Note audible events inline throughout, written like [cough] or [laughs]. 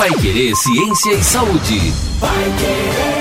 Pai Querer Ciência e Saúde. Querer.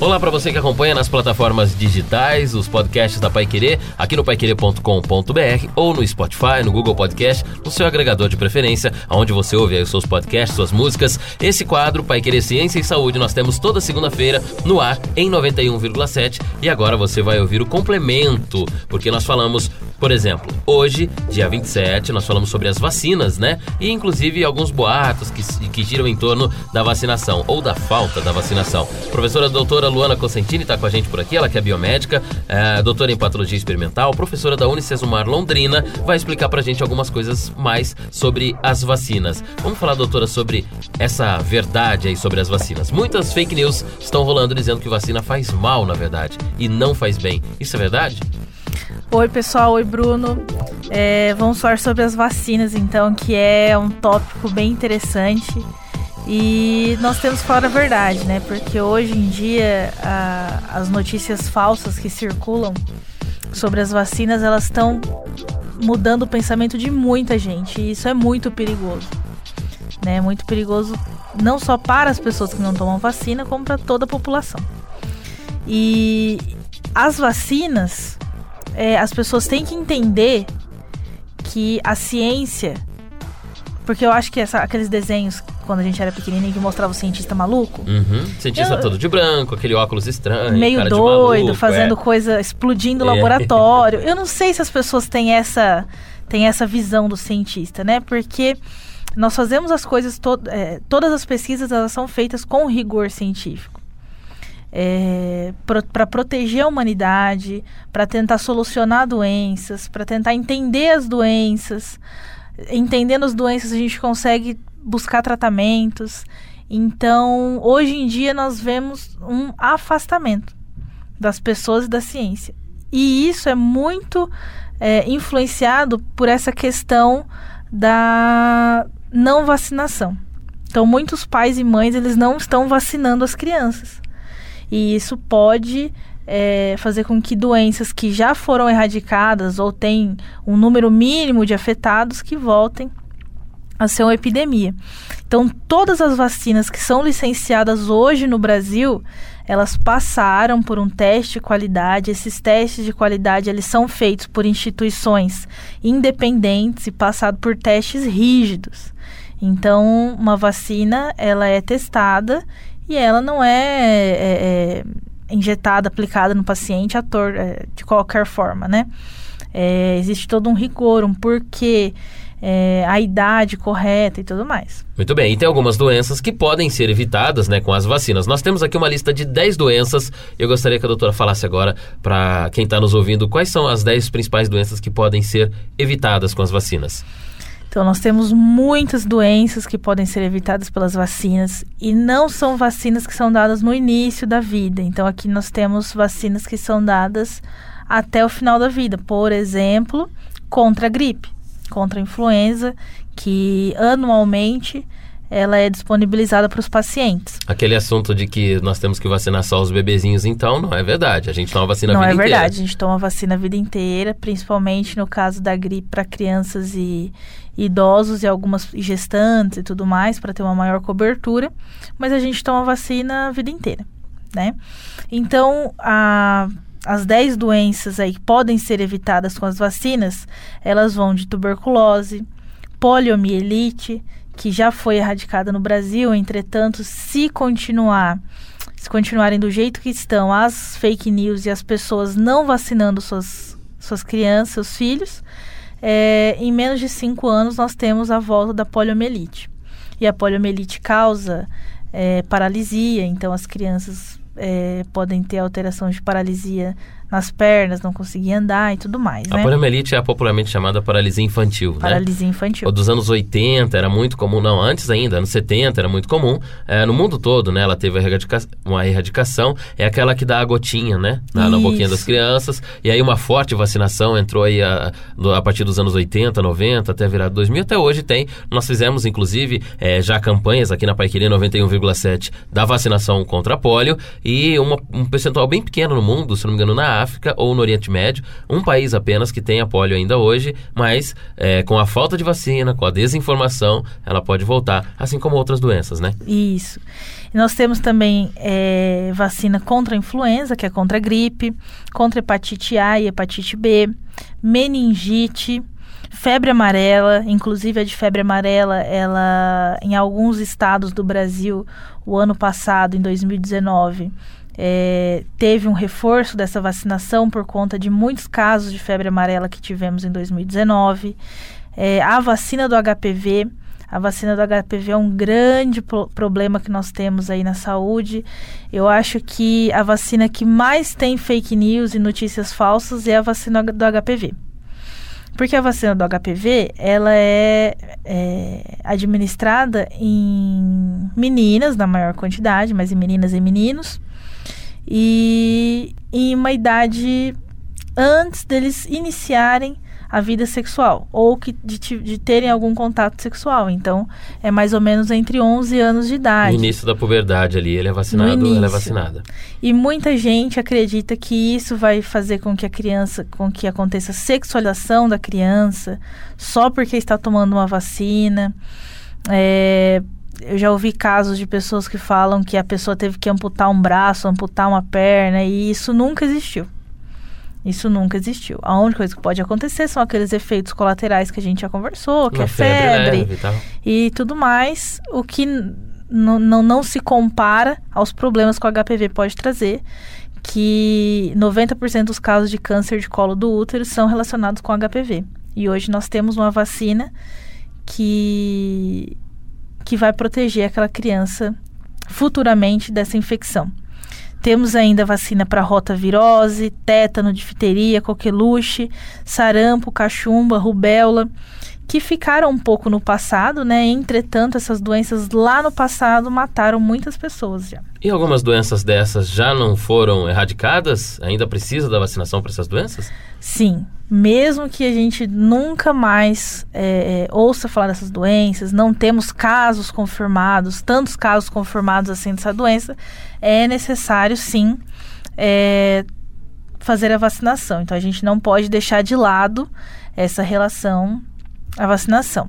Olá para você que acompanha nas plataformas digitais, os podcasts da Pai Querer, aqui no paiquerer.com.br ou no Spotify, no Google Podcast, no seu agregador de preferência, onde você ouve os seus podcasts, suas músicas. Esse quadro, Pai Querer Ciência e Saúde, nós temos toda segunda-feira no ar em 91,7 e agora você vai ouvir o complemento, porque nós falamos, por exemplo, hoje, dia 27, nós falamos sobre as vacinas, né? E inclusive alguns boatos que, que giram em torno da vacinação ou da falta da vacinação. Professora doutora Luana Cosentini está com a gente por aqui, ela que é biomédica, é, doutora em patologia experimental, professora da Unicesumar Londrina, vai explicar para a gente algumas coisas mais sobre as vacinas. Vamos falar, doutora, sobre essa verdade aí sobre as vacinas. Muitas fake news estão rolando dizendo que vacina faz mal, na verdade, e não faz bem. Isso é verdade? Oi, pessoal. Oi, Bruno. É, vamos falar sobre as vacinas, então, que é um tópico bem interessante. E nós temos que falar a verdade, né? Porque hoje em dia a, as notícias falsas que circulam sobre as vacinas elas estão mudando o pensamento de muita gente e isso é muito perigoso, né? Muito perigoso não só para as pessoas que não tomam vacina, como para toda a população. E as vacinas, é, as pessoas têm que entender que a ciência, porque eu acho que essa, aqueles desenhos quando a gente era pequenininho que mostrava o cientista maluco. Uhum. Cientista eu, todo de branco, aquele óculos estranho. Meio doido, maluco, fazendo é. coisa, explodindo o é. laboratório. Eu não sei se as pessoas têm essa, têm essa visão do cientista, né? Porque nós fazemos as coisas, to é, todas as pesquisas elas são feitas com rigor científico. É, para proteger a humanidade, para tentar solucionar doenças, para tentar entender as doenças. Entendendo as doenças, a gente consegue buscar tratamentos. Então, hoje em dia, nós vemos um afastamento das pessoas e da ciência. E isso é muito é, influenciado por essa questão da não vacinação. Então, muitos pais e mães eles não estão vacinando as crianças. E isso pode é, fazer com que doenças que já foram erradicadas ou têm um número mínimo de afetados que voltem a ser uma epidemia. Então, todas as vacinas que são licenciadas hoje no Brasil, elas passaram por um teste de qualidade. Esses testes de qualidade eles são feitos por instituições independentes e passados por testes rígidos. Então, uma vacina ela é testada e ela não é, é, é injetada, aplicada no paciente ator, é, de qualquer forma, né? É, existe todo um rigor, um porquê é, a idade correta e tudo mais. Muito bem, e tem algumas doenças que podem ser evitadas né, com as vacinas. Nós temos aqui uma lista de 10 doenças. Eu gostaria que a doutora falasse agora para quem está nos ouvindo quais são as 10 principais doenças que podem ser evitadas com as vacinas. Então, nós temos muitas doenças que podem ser evitadas pelas vacinas e não são vacinas que são dadas no início da vida. Então, aqui nós temos vacinas que são dadas até o final da vida. Por exemplo, contra a gripe contra a influenza, que anualmente ela é disponibilizada para os pacientes. Aquele assunto de que nós temos que vacinar só os bebezinhos, então, não é verdade. A gente toma vacina não a vida inteira. Não é verdade, a gente toma vacina a vida inteira, principalmente no caso da gripe para crianças e idosos e algumas gestantes e tudo mais, para ter uma maior cobertura. Mas a gente toma vacina a vida inteira, né? Então, a as 10 doenças aí que podem ser evitadas com as vacinas, elas vão de tuberculose, poliomielite, que já foi erradicada no Brasil, entretanto, se continuar, se continuarem do jeito que estão as fake news e as pessoas não vacinando suas, suas crianças, seus filhos, é, em menos de 5 anos nós temos a volta da poliomielite. E a poliomielite causa é, paralisia, então as crianças é, podem ter alteração de paralisia nas pernas, não conseguir andar e tudo mais. A né? poliomielite é popularmente chamada paralisia infantil. Né? Paralisia né? infantil. Ou dos anos 80 era muito comum, não, antes ainda, anos 70 era muito comum. É, no mundo todo, né? Ela teve uma erradicação. É aquela que dá a gotinha, né? Na, na boquinha das crianças. E aí uma forte vacinação entrou aí a, a partir dos anos 80, 90, até virar 2000. Até hoje tem. Nós fizemos, inclusive, é, já campanhas aqui na Paiqueria 91,7 da vacinação contra a polio. E uma, um percentual bem pequeno no mundo, se não me engano, na África ou no Oriente Médio, um país apenas que tem a polio ainda hoje, mas é, com a falta de vacina, com a desinformação, ela pode voltar, assim como outras doenças, né? Isso. Nós temos também é, vacina contra a influenza, que é contra a gripe, contra hepatite A e hepatite B, meningite, febre amarela, inclusive a de febre amarela, ela em alguns estados do Brasil, o ano passado, em 2019, é, teve um reforço dessa vacinação por conta de muitos casos de febre amarela que tivemos em 2019. É, a vacina do HPV, a vacina do HPV é um grande problema que nós temos aí na saúde. Eu acho que a vacina que mais tem fake news e notícias falsas é a vacina do HPV. Porque a vacina do HPV, ela é, é administrada em meninas, na maior quantidade, mas em meninas e meninos, e em uma idade antes deles iniciarem a vida sexual ou que de, de, terem algum contato sexual. Então, é mais ou menos entre 11 anos de idade. No início da puberdade ali, ele é vacinado, ela é vacinada. E muita gente acredita que isso vai fazer com que a criança, com que aconteça sexualização da criança só porque está tomando uma vacina. É, eu já ouvi casos de pessoas que falam que a pessoa teve que amputar um braço, amputar uma perna, e isso nunca existiu. Isso nunca existiu. A única coisa que pode acontecer são aqueles efeitos colaterais que a gente já conversou, que Uma é febre, febre e, e, tudo mais, o que não, não se compara aos problemas que o HPV pode trazer, que 90% dos casos de câncer de colo do útero são relacionados com HPV. E hoje nós temos uma vacina que, que vai proteger aquela criança futuramente dessa infecção. Temos ainda vacina para rotavirose, tétano, difteria, coqueluche, sarampo, cachumba, rubéola, que ficaram um pouco no passado, né? Entretanto, essas doenças lá no passado mataram muitas pessoas já. E algumas doenças dessas já não foram erradicadas? Ainda precisa da vacinação para essas doenças? Sim. Mesmo que a gente nunca mais é, é, ouça falar dessas doenças, não temos casos confirmados, tantos casos confirmados assim dessa doença, é necessário sim é, fazer a vacinação. Então a gente não pode deixar de lado essa relação à vacinação.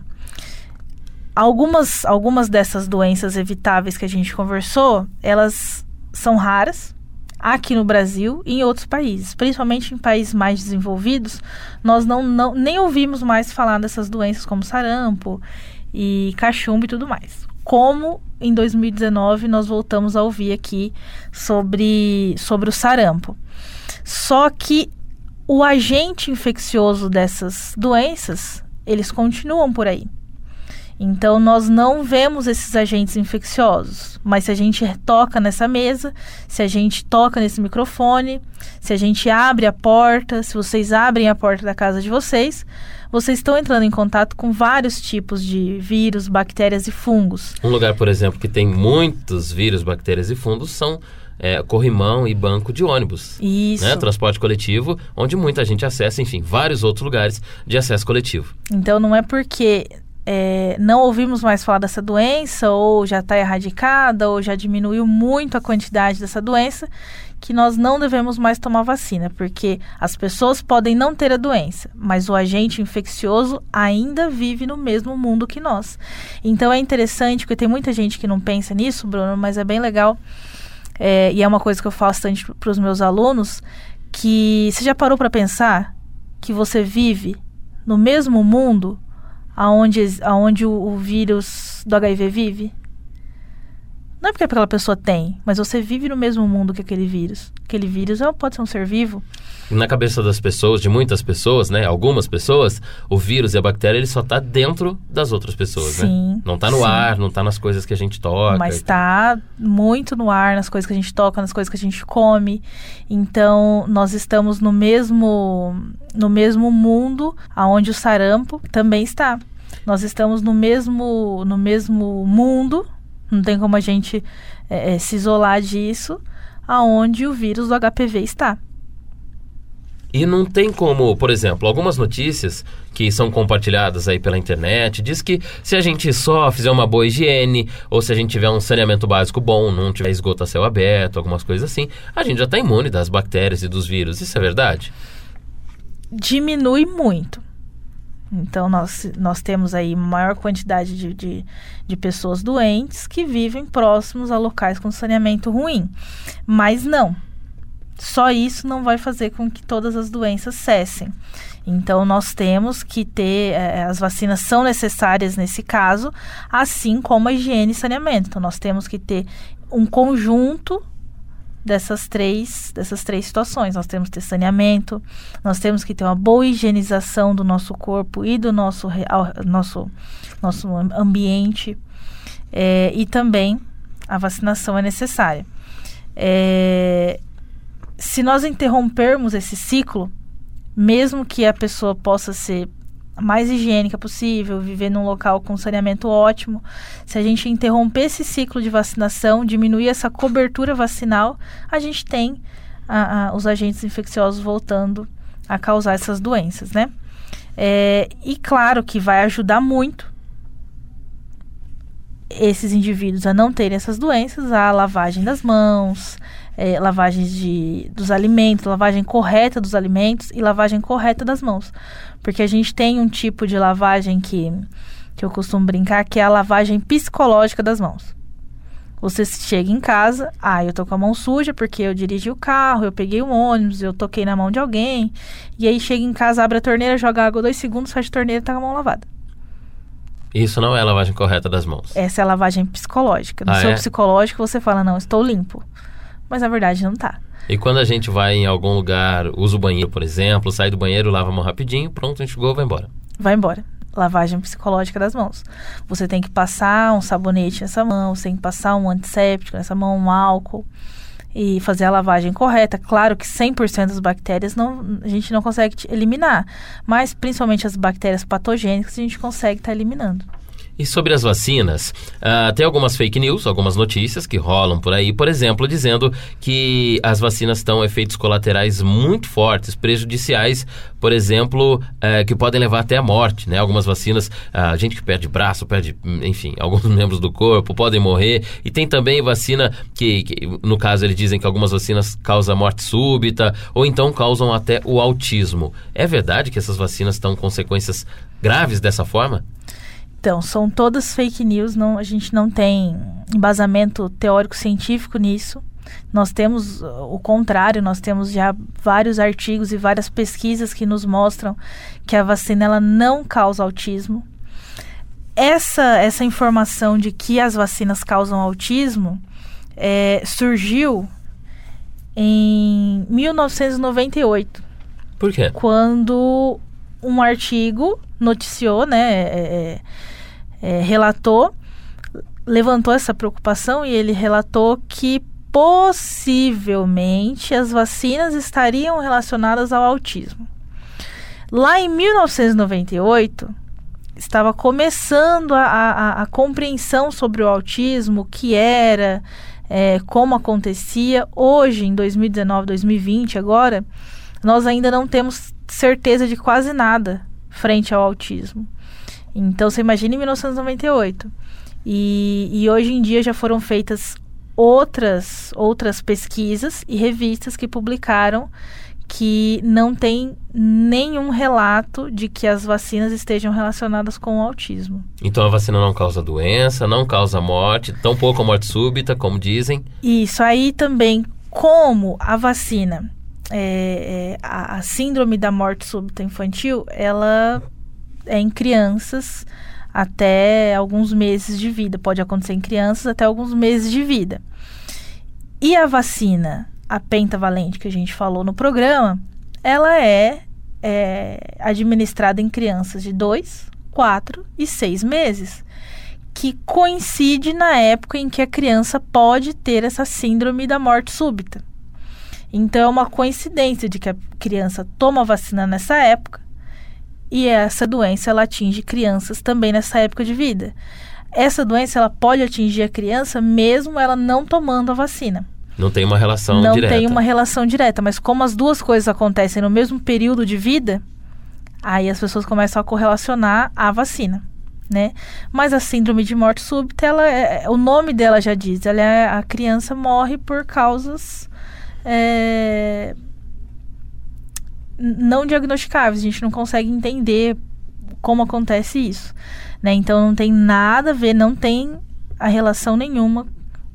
Algumas, algumas dessas doenças evitáveis que a gente conversou, elas são raras, aqui no Brasil e em outros países, principalmente em países mais desenvolvidos, nós não, não nem ouvimos mais falar dessas doenças como sarampo e cachumba e tudo mais. Como em 2019 nós voltamos a ouvir aqui sobre, sobre o sarampo. Só que o agente infeccioso dessas doenças, eles continuam por aí. Então, nós não vemos esses agentes infecciosos, mas se a gente toca nessa mesa, se a gente toca nesse microfone, se a gente abre a porta, se vocês abrem a porta da casa de vocês, vocês estão entrando em contato com vários tipos de vírus, bactérias e fungos. Um lugar, por exemplo, que tem muitos vírus, bactérias e fungos são é, corrimão e banco de ônibus. Isso. Né? Transporte coletivo, onde muita gente acessa, enfim, vários outros lugares de acesso coletivo. Então não é porque é, não ouvimos mais falar dessa doença, ou já está erradicada, ou já diminuiu muito a quantidade dessa doença, que nós não devemos mais tomar vacina, porque as pessoas podem não ter a doença, mas o agente infeccioso ainda vive no mesmo mundo que nós. Então é interessante, porque tem muita gente que não pensa nisso, Bruno, mas é bem legal. É, e é uma coisa que eu falo bastante para os meus alunos, que você já parou para pensar que você vive no mesmo mundo aonde, aonde o, o vírus do HIV vive? Não é porque aquela pessoa tem, mas você vive no mesmo mundo que aquele vírus. Aquele vírus é, pode ser um ser vivo. Na cabeça das pessoas, de muitas pessoas, né? Algumas pessoas, o vírus e a bactéria, ele só está dentro das outras pessoas, né? sim, né? Não está no sim. ar, não está nas coisas que a gente toca. Mas está muito no ar, nas coisas que a gente toca, nas coisas que a gente come. Então, nós estamos no mesmo, no mesmo mundo aonde o sarampo também está. Nós estamos no mesmo, no mesmo mundo não tem como a gente é, se isolar disso, aonde o vírus do HPV está. E não tem como, por exemplo, algumas notícias que são compartilhadas aí pela internet diz que se a gente só fizer uma boa higiene ou se a gente tiver um saneamento básico bom, não tiver esgoto a céu aberto, algumas coisas assim, a gente já está imune das bactérias e dos vírus. Isso é verdade? Diminui muito. Então, nós, nós temos aí maior quantidade de, de, de, pessoas doentes que vivem próximos a locais com saneamento ruim. Mas não, só isso não vai fazer com que todas as doenças cessem. Então, nós temos que ter, eh, as vacinas são necessárias nesse caso, assim como a higiene e saneamento. Então, nós temos que ter um conjunto dessas três, dessas três situações. Nós temos que ter saneamento, nós temos que ter uma boa higienização do nosso corpo e do nosso, nosso, nosso ambiente. É, e também a vacinação é necessária. É, se nós interrompermos esse ciclo, mesmo que a pessoa possa ser mais higiênica possível, viver num local com saneamento ótimo, se a gente interromper esse ciclo de vacinação, diminuir essa cobertura vacinal, a gente tem a, a, os agentes infecciosos voltando a causar essas doenças, né? É, e claro que vai ajudar muito esses indivíduos a não terem essas doenças, a lavagem das mãos, é, lavagens de, dos alimentos, lavagem correta dos alimentos e lavagem correta das mãos. Porque a gente tem um tipo de lavagem que, que eu costumo brincar, que é a lavagem psicológica das mãos. Você chega em casa, ah, eu tô com a mão suja porque eu dirigi o carro, eu peguei um ônibus, eu toquei na mão de alguém. E aí chega em casa, abre a torneira, joga água dois segundos, fecha a torneira e tá com a mão lavada. Isso não é a lavagem correta das mãos. Essa é a lavagem psicológica. No ah, seu é? psicológico, você fala, não, estou limpo mas na verdade não tá. E quando a gente vai em algum lugar, usa o banheiro, por exemplo, sai do banheiro, lava a mão rapidinho, pronto, enxugou, vai embora. Vai embora. Lavagem psicológica das mãos. Você tem que passar um sabonete nessa mão, você tem que passar um antisséptico nessa mão, um álcool e fazer a lavagem correta. Claro que 100% das bactérias não, a gente não consegue eliminar, mas principalmente as bactérias patogênicas a gente consegue estar tá eliminando. E sobre as vacinas, uh, tem algumas fake news, algumas notícias que rolam por aí, por exemplo, dizendo que as vacinas estão efeitos colaterais muito fortes, prejudiciais, por exemplo, uh, que podem levar até a morte, né? Algumas vacinas, uh, gente que perde braço, perde, enfim, alguns [laughs] membros do corpo podem morrer. E tem também vacina que, que, no caso, eles dizem que algumas vacinas causam morte súbita ou então causam até o autismo. É verdade que essas vacinas estão consequências graves dessa forma? Então, são todas fake news, não, a gente não tem embasamento teórico científico nisso. Nós temos o contrário, nós temos já vários artigos e várias pesquisas que nos mostram que a vacina ela não causa autismo. Essa, essa informação de que as vacinas causam autismo é, surgiu em 1998. Por quê? Quando um artigo noticiou, né? É, é é, relatou, levantou essa preocupação e ele relatou que possivelmente as vacinas estariam relacionadas ao autismo. Lá em 1998, estava começando a, a, a compreensão sobre o autismo, o que era, é, como acontecia. Hoje, em 2019, 2020, agora, nós ainda não temos certeza de quase nada frente ao autismo. Então você imagina em 1998. E, e hoje em dia já foram feitas outras, outras pesquisas e revistas que publicaram que não tem nenhum relato de que as vacinas estejam relacionadas com o autismo. Então a vacina não causa doença, não causa morte, tão pouco a morte súbita, como dizem. Isso aí também, como a vacina, é, é, a, a síndrome da morte súbita infantil, ela é em crianças até alguns meses de vida. Pode acontecer em crianças até alguns meses de vida. E a vacina, a pentavalente que a gente falou no programa, ela é, é administrada em crianças de 2, 4 e 6 meses, que coincide na época em que a criança pode ter essa síndrome da morte súbita. Então é uma coincidência de que a criança toma a vacina nessa época e essa doença ela atinge crianças também nessa época de vida. Essa doença ela pode atingir a criança mesmo ela não tomando a vacina. Não tem uma relação não direta. Não tem uma relação direta, mas como as duas coisas acontecem no mesmo período de vida, aí as pessoas começam a correlacionar a vacina, né? Mas a síndrome de morte súbita, ela é, o nome dela já diz, ela é, a criança morre por causas é, não diagnosticáveis. A gente não consegue entender como acontece isso, né? Então não tem nada a ver, não tem a relação nenhuma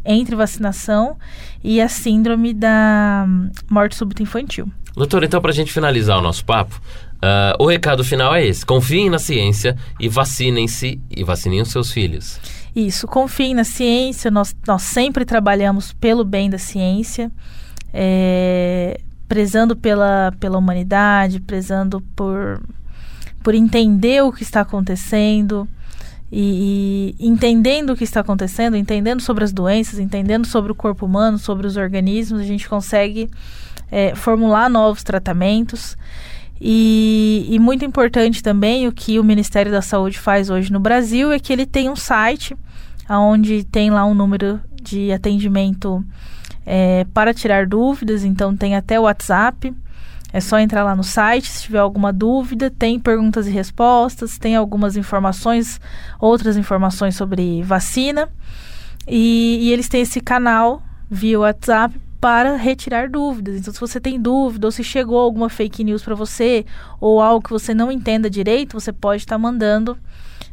entre vacinação e a síndrome da morte súbita infantil. Doutor, então para a gente finalizar o nosso papo, uh, o recado final é esse: confiem na ciência e vacinem-se e vacinem os seus filhos. Isso, confiem na ciência. Nós, nós sempre trabalhamos pelo bem da ciência, é, prezando pela, pela humanidade, prezando por, por entender o que está acontecendo. E, e, entendendo o que está acontecendo, entendendo sobre as doenças, entendendo sobre o corpo humano, sobre os organismos, a gente consegue é, formular novos tratamentos. E, e, muito importante também o que o Ministério da Saúde faz hoje no Brasil é que ele tem um site onde tem lá um número de atendimento é, para tirar dúvidas, então tem até o WhatsApp. É só entrar lá no site, se tiver alguma dúvida, tem perguntas e respostas, tem algumas informações, outras informações sobre vacina. E, e eles têm esse canal via WhatsApp para retirar dúvidas. Então, se você tem dúvida ou se chegou alguma fake news para você ou algo que você não entenda direito, você pode estar tá mandando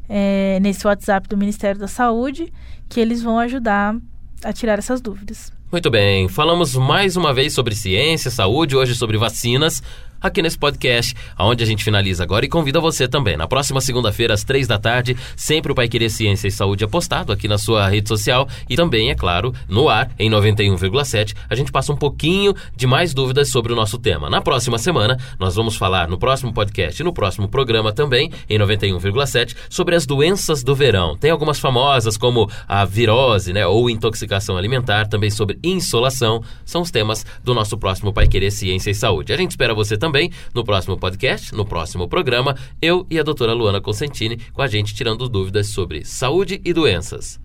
é, nesse WhatsApp do Ministério da Saúde que eles vão ajudar a tirar essas dúvidas. Muito bem, falamos mais uma vez sobre ciência, saúde, hoje sobre vacinas aqui nesse podcast, onde a gente finaliza agora e convida você também. Na próxima segunda-feira, às três da tarde, sempre o Pai Querer Ciência e Saúde é postado aqui na sua rede social e também, é claro, no ar, em 91,7. A gente passa um pouquinho de mais dúvidas sobre o nosso tema. Na próxima semana, nós vamos falar no próximo podcast e no próximo programa também, em 91,7, sobre as doenças do verão. Tem algumas famosas, como a virose, né, ou intoxicação alimentar, também sobre insolação, são os temas do nosso próximo Pai Querer Ciência e Saúde. A gente espera você também também no próximo podcast, no próximo programa, eu e a doutora Luana Consentini com a gente tirando dúvidas sobre saúde e doenças.